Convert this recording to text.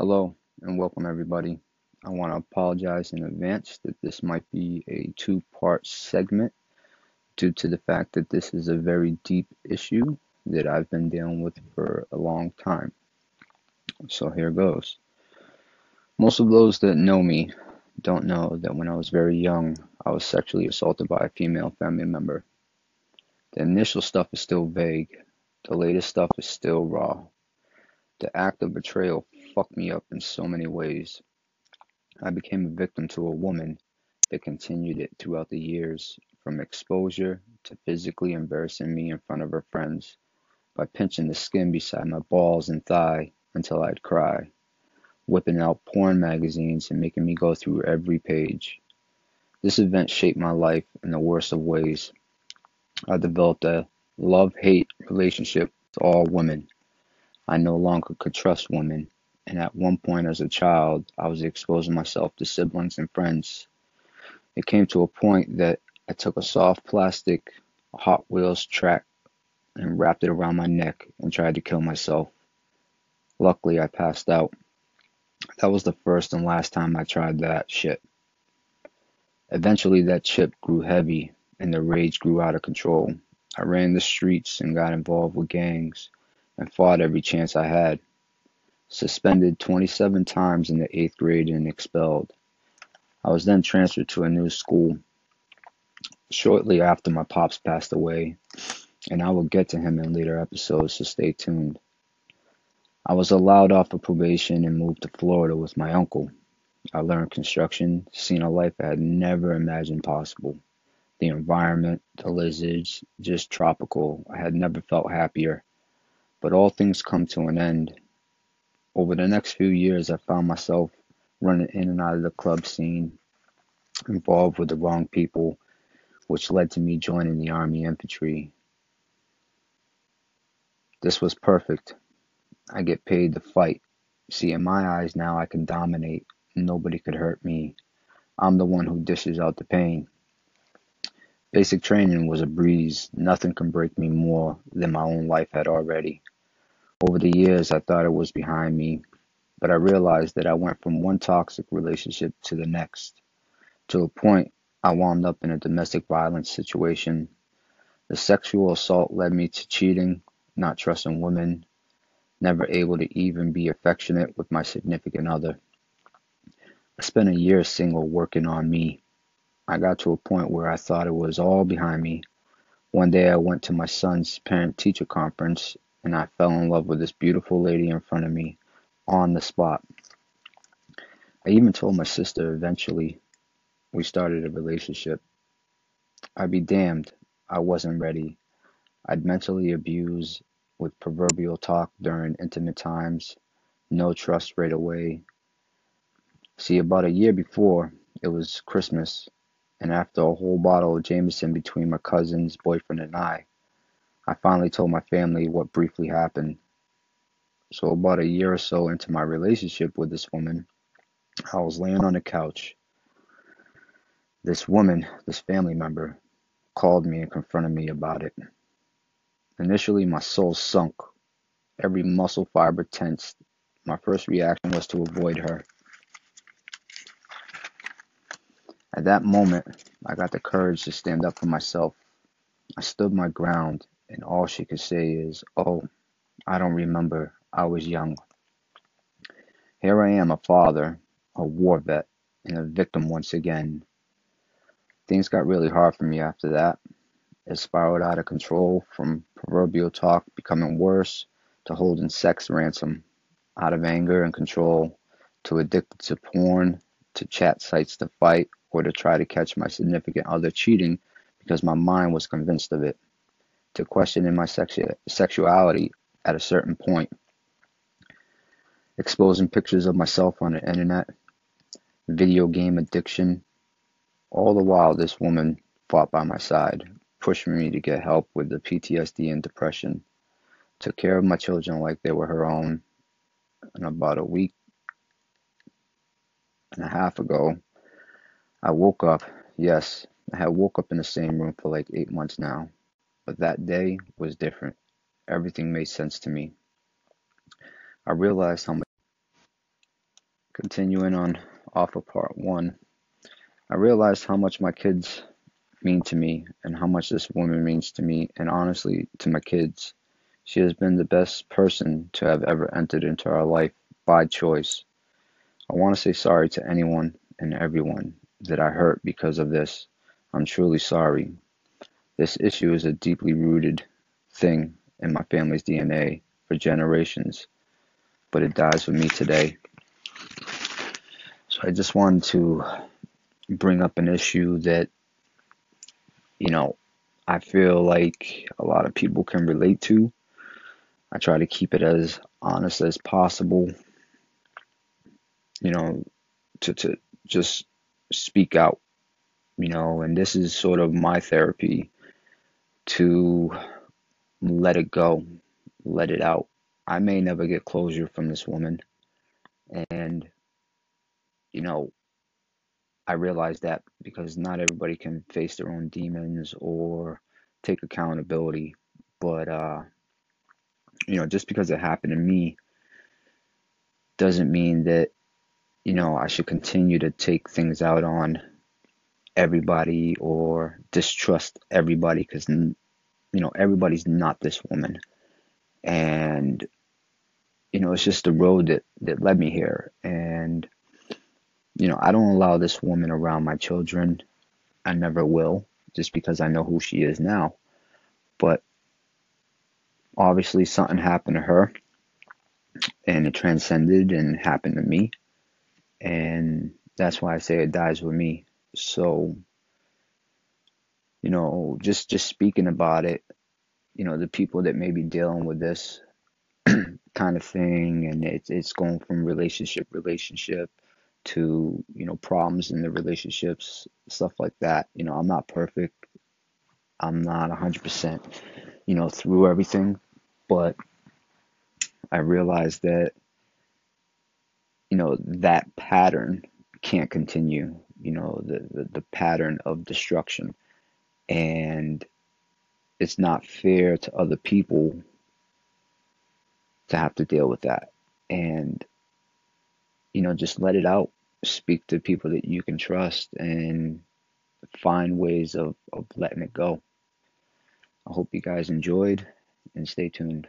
Hello and welcome everybody. I want to apologize in advance that this might be a two part segment due to the fact that this is a very deep issue that I've been dealing with for a long time. So here goes. Most of those that know me don't know that when I was very young, I was sexually assaulted by a female family member. The initial stuff is still vague, the latest stuff is still raw. The act of betrayal fucked me up in so many ways. I became a victim to a woman that continued it throughout the years, from exposure to physically embarrassing me in front of her friends by pinching the skin beside my balls and thigh until I'd cry, whipping out porn magazines and making me go through every page. This event shaped my life in the worst of ways. I developed a love hate relationship with all women. I no longer could trust women, and at one point as a child, I was exposing myself to siblings and friends. It came to a point that I took a soft plastic Hot Wheels track and wrapped it around my neck and tried to kill myself. Luckily, I passed out. That was the first and last time I tried that shit. Eventually, that chip grew heavy and the rage grew out of control. I ran the streets and got involved with gangs and fought every chance I had. Suspended 27 times in the eighth grade and expelled. I was then transferred to a new school shortly after my pops passed away, and I will get to him in later episodes, so stay tuned. I was allowed off of probation and moved to Florida with my uncle. I learned construction, seen a life I had never imagined possible. The environment, the lizards, just tropical. I had never felt happier. But all things come to an end. Over the next few years, I found myself running in and out of the club scene, involved with the wrong people, which led to me joining the Army Infantry. This was perfect. I get paid to fight. See, in my eyes now, I can dominate. Nobody could hurt me. I'm the one who dishes out the pain. Basic training was a breeze. Nothing can break me more than my own life had already. Over the years, I thought it was behind me, but I realized that I went from one toxic relationship to the next. To a point, I wound up in a domestic violence situation. The sexual assault led me to cheating, not trusting women, never able to even be affectionate with my significant other. I spent a year single working on me. I got to a point where I thought it was all behind me. One day I went to my son's parent teacher conference and I fell in love with this beautiful lady in front of me on the spot. I even told my sister eventually we started a relationship. I'd be damned, I wasn't ready. I'd mentally abuse with proverbial talk during intimate times, no trust right away. See, about a year before, it was Christmas and after a whole bottle of Jameson between my cousin's boyfriend and I, I finally told my family what briefly happened. So, about a year or so into my relationship with this woman, I was laying on the couch. This woman, this family member, called me and confronted me about it. Initially, my soul sunk, every muscle fiber tensed. My first reaction was to avoid her. At that moment, I got the courage to stand up for myself. I stood my ground, and all she could say is, Oh, I don't remember. I was young. Here I am, a father, a war vet, and a victim once again. Things got really hard for me after that. It spiraled out of control from proverbial talk becoming worse to holding sex ransom, out of anger and control, to addicted to porn, to chat sites to fight, or to try to catch my significant other cheating because my mind was convinced of it, to questioning my sexu- sexuality at a certain point, exposing pictures of myself on the internet, video game addiction. All the while, this woman fought by my side, pushing me to get help with the PTSD and depression, took care of my children like they were her own. And about a week and a half ago, I woke up, yes, I had woke up in the same room for like eight months now, but that day was different. Everything made sense to me. I realized how much Continuing on off of part one, I realized how much my kids mean to me and how much this woman means to me and honestly to my kids. She has been the best person to have ever entered into our life by choice. I want to say sorry to anyone and everyone that I hurt because of this. I'm truly sorry. This issue is a deeply rooted thing in my family's DNA for generations, but it dies with me today. So I just wanted to bring up an issue that, you know, I feel like a lot of people can relate to. I try to keep it as honest as possible, you know, to, to just speak out, you know, and this is sort of my therapy to let it go, let it out. I may never get closure from this woman. And, you know, I realize that because not everybody can face their own demons or take accountability. But, uh, you know, just because it happened to me doesn't mean that, you know, I should continue to take things out on everybody or distrust everybody because, you know, everybody's not this woman. And, you know, it's just the road that, that led me here. And, you know, I don't allow this woman around my children. I never will, just because I know who she is now. But obviously, something happened to her, and it transcended and happened to me. And that's why I say it dies with me. So, you know, just just speaking about it, you know, the people that may be dealing with this kind of thing, and it's it's going from relationship relationship to you know problems in the relationships stuff like that. You know i'm not perfect. I'm not 100% you know through everything but i realized that you know that pattern can't continue you know the, the, the pattern of destruction and it's not fair to other people to have to deal with that and you know just let it out speak to people that you can trust and find ways of, of letting it go. I hope you guys enjoyed and stay tuned.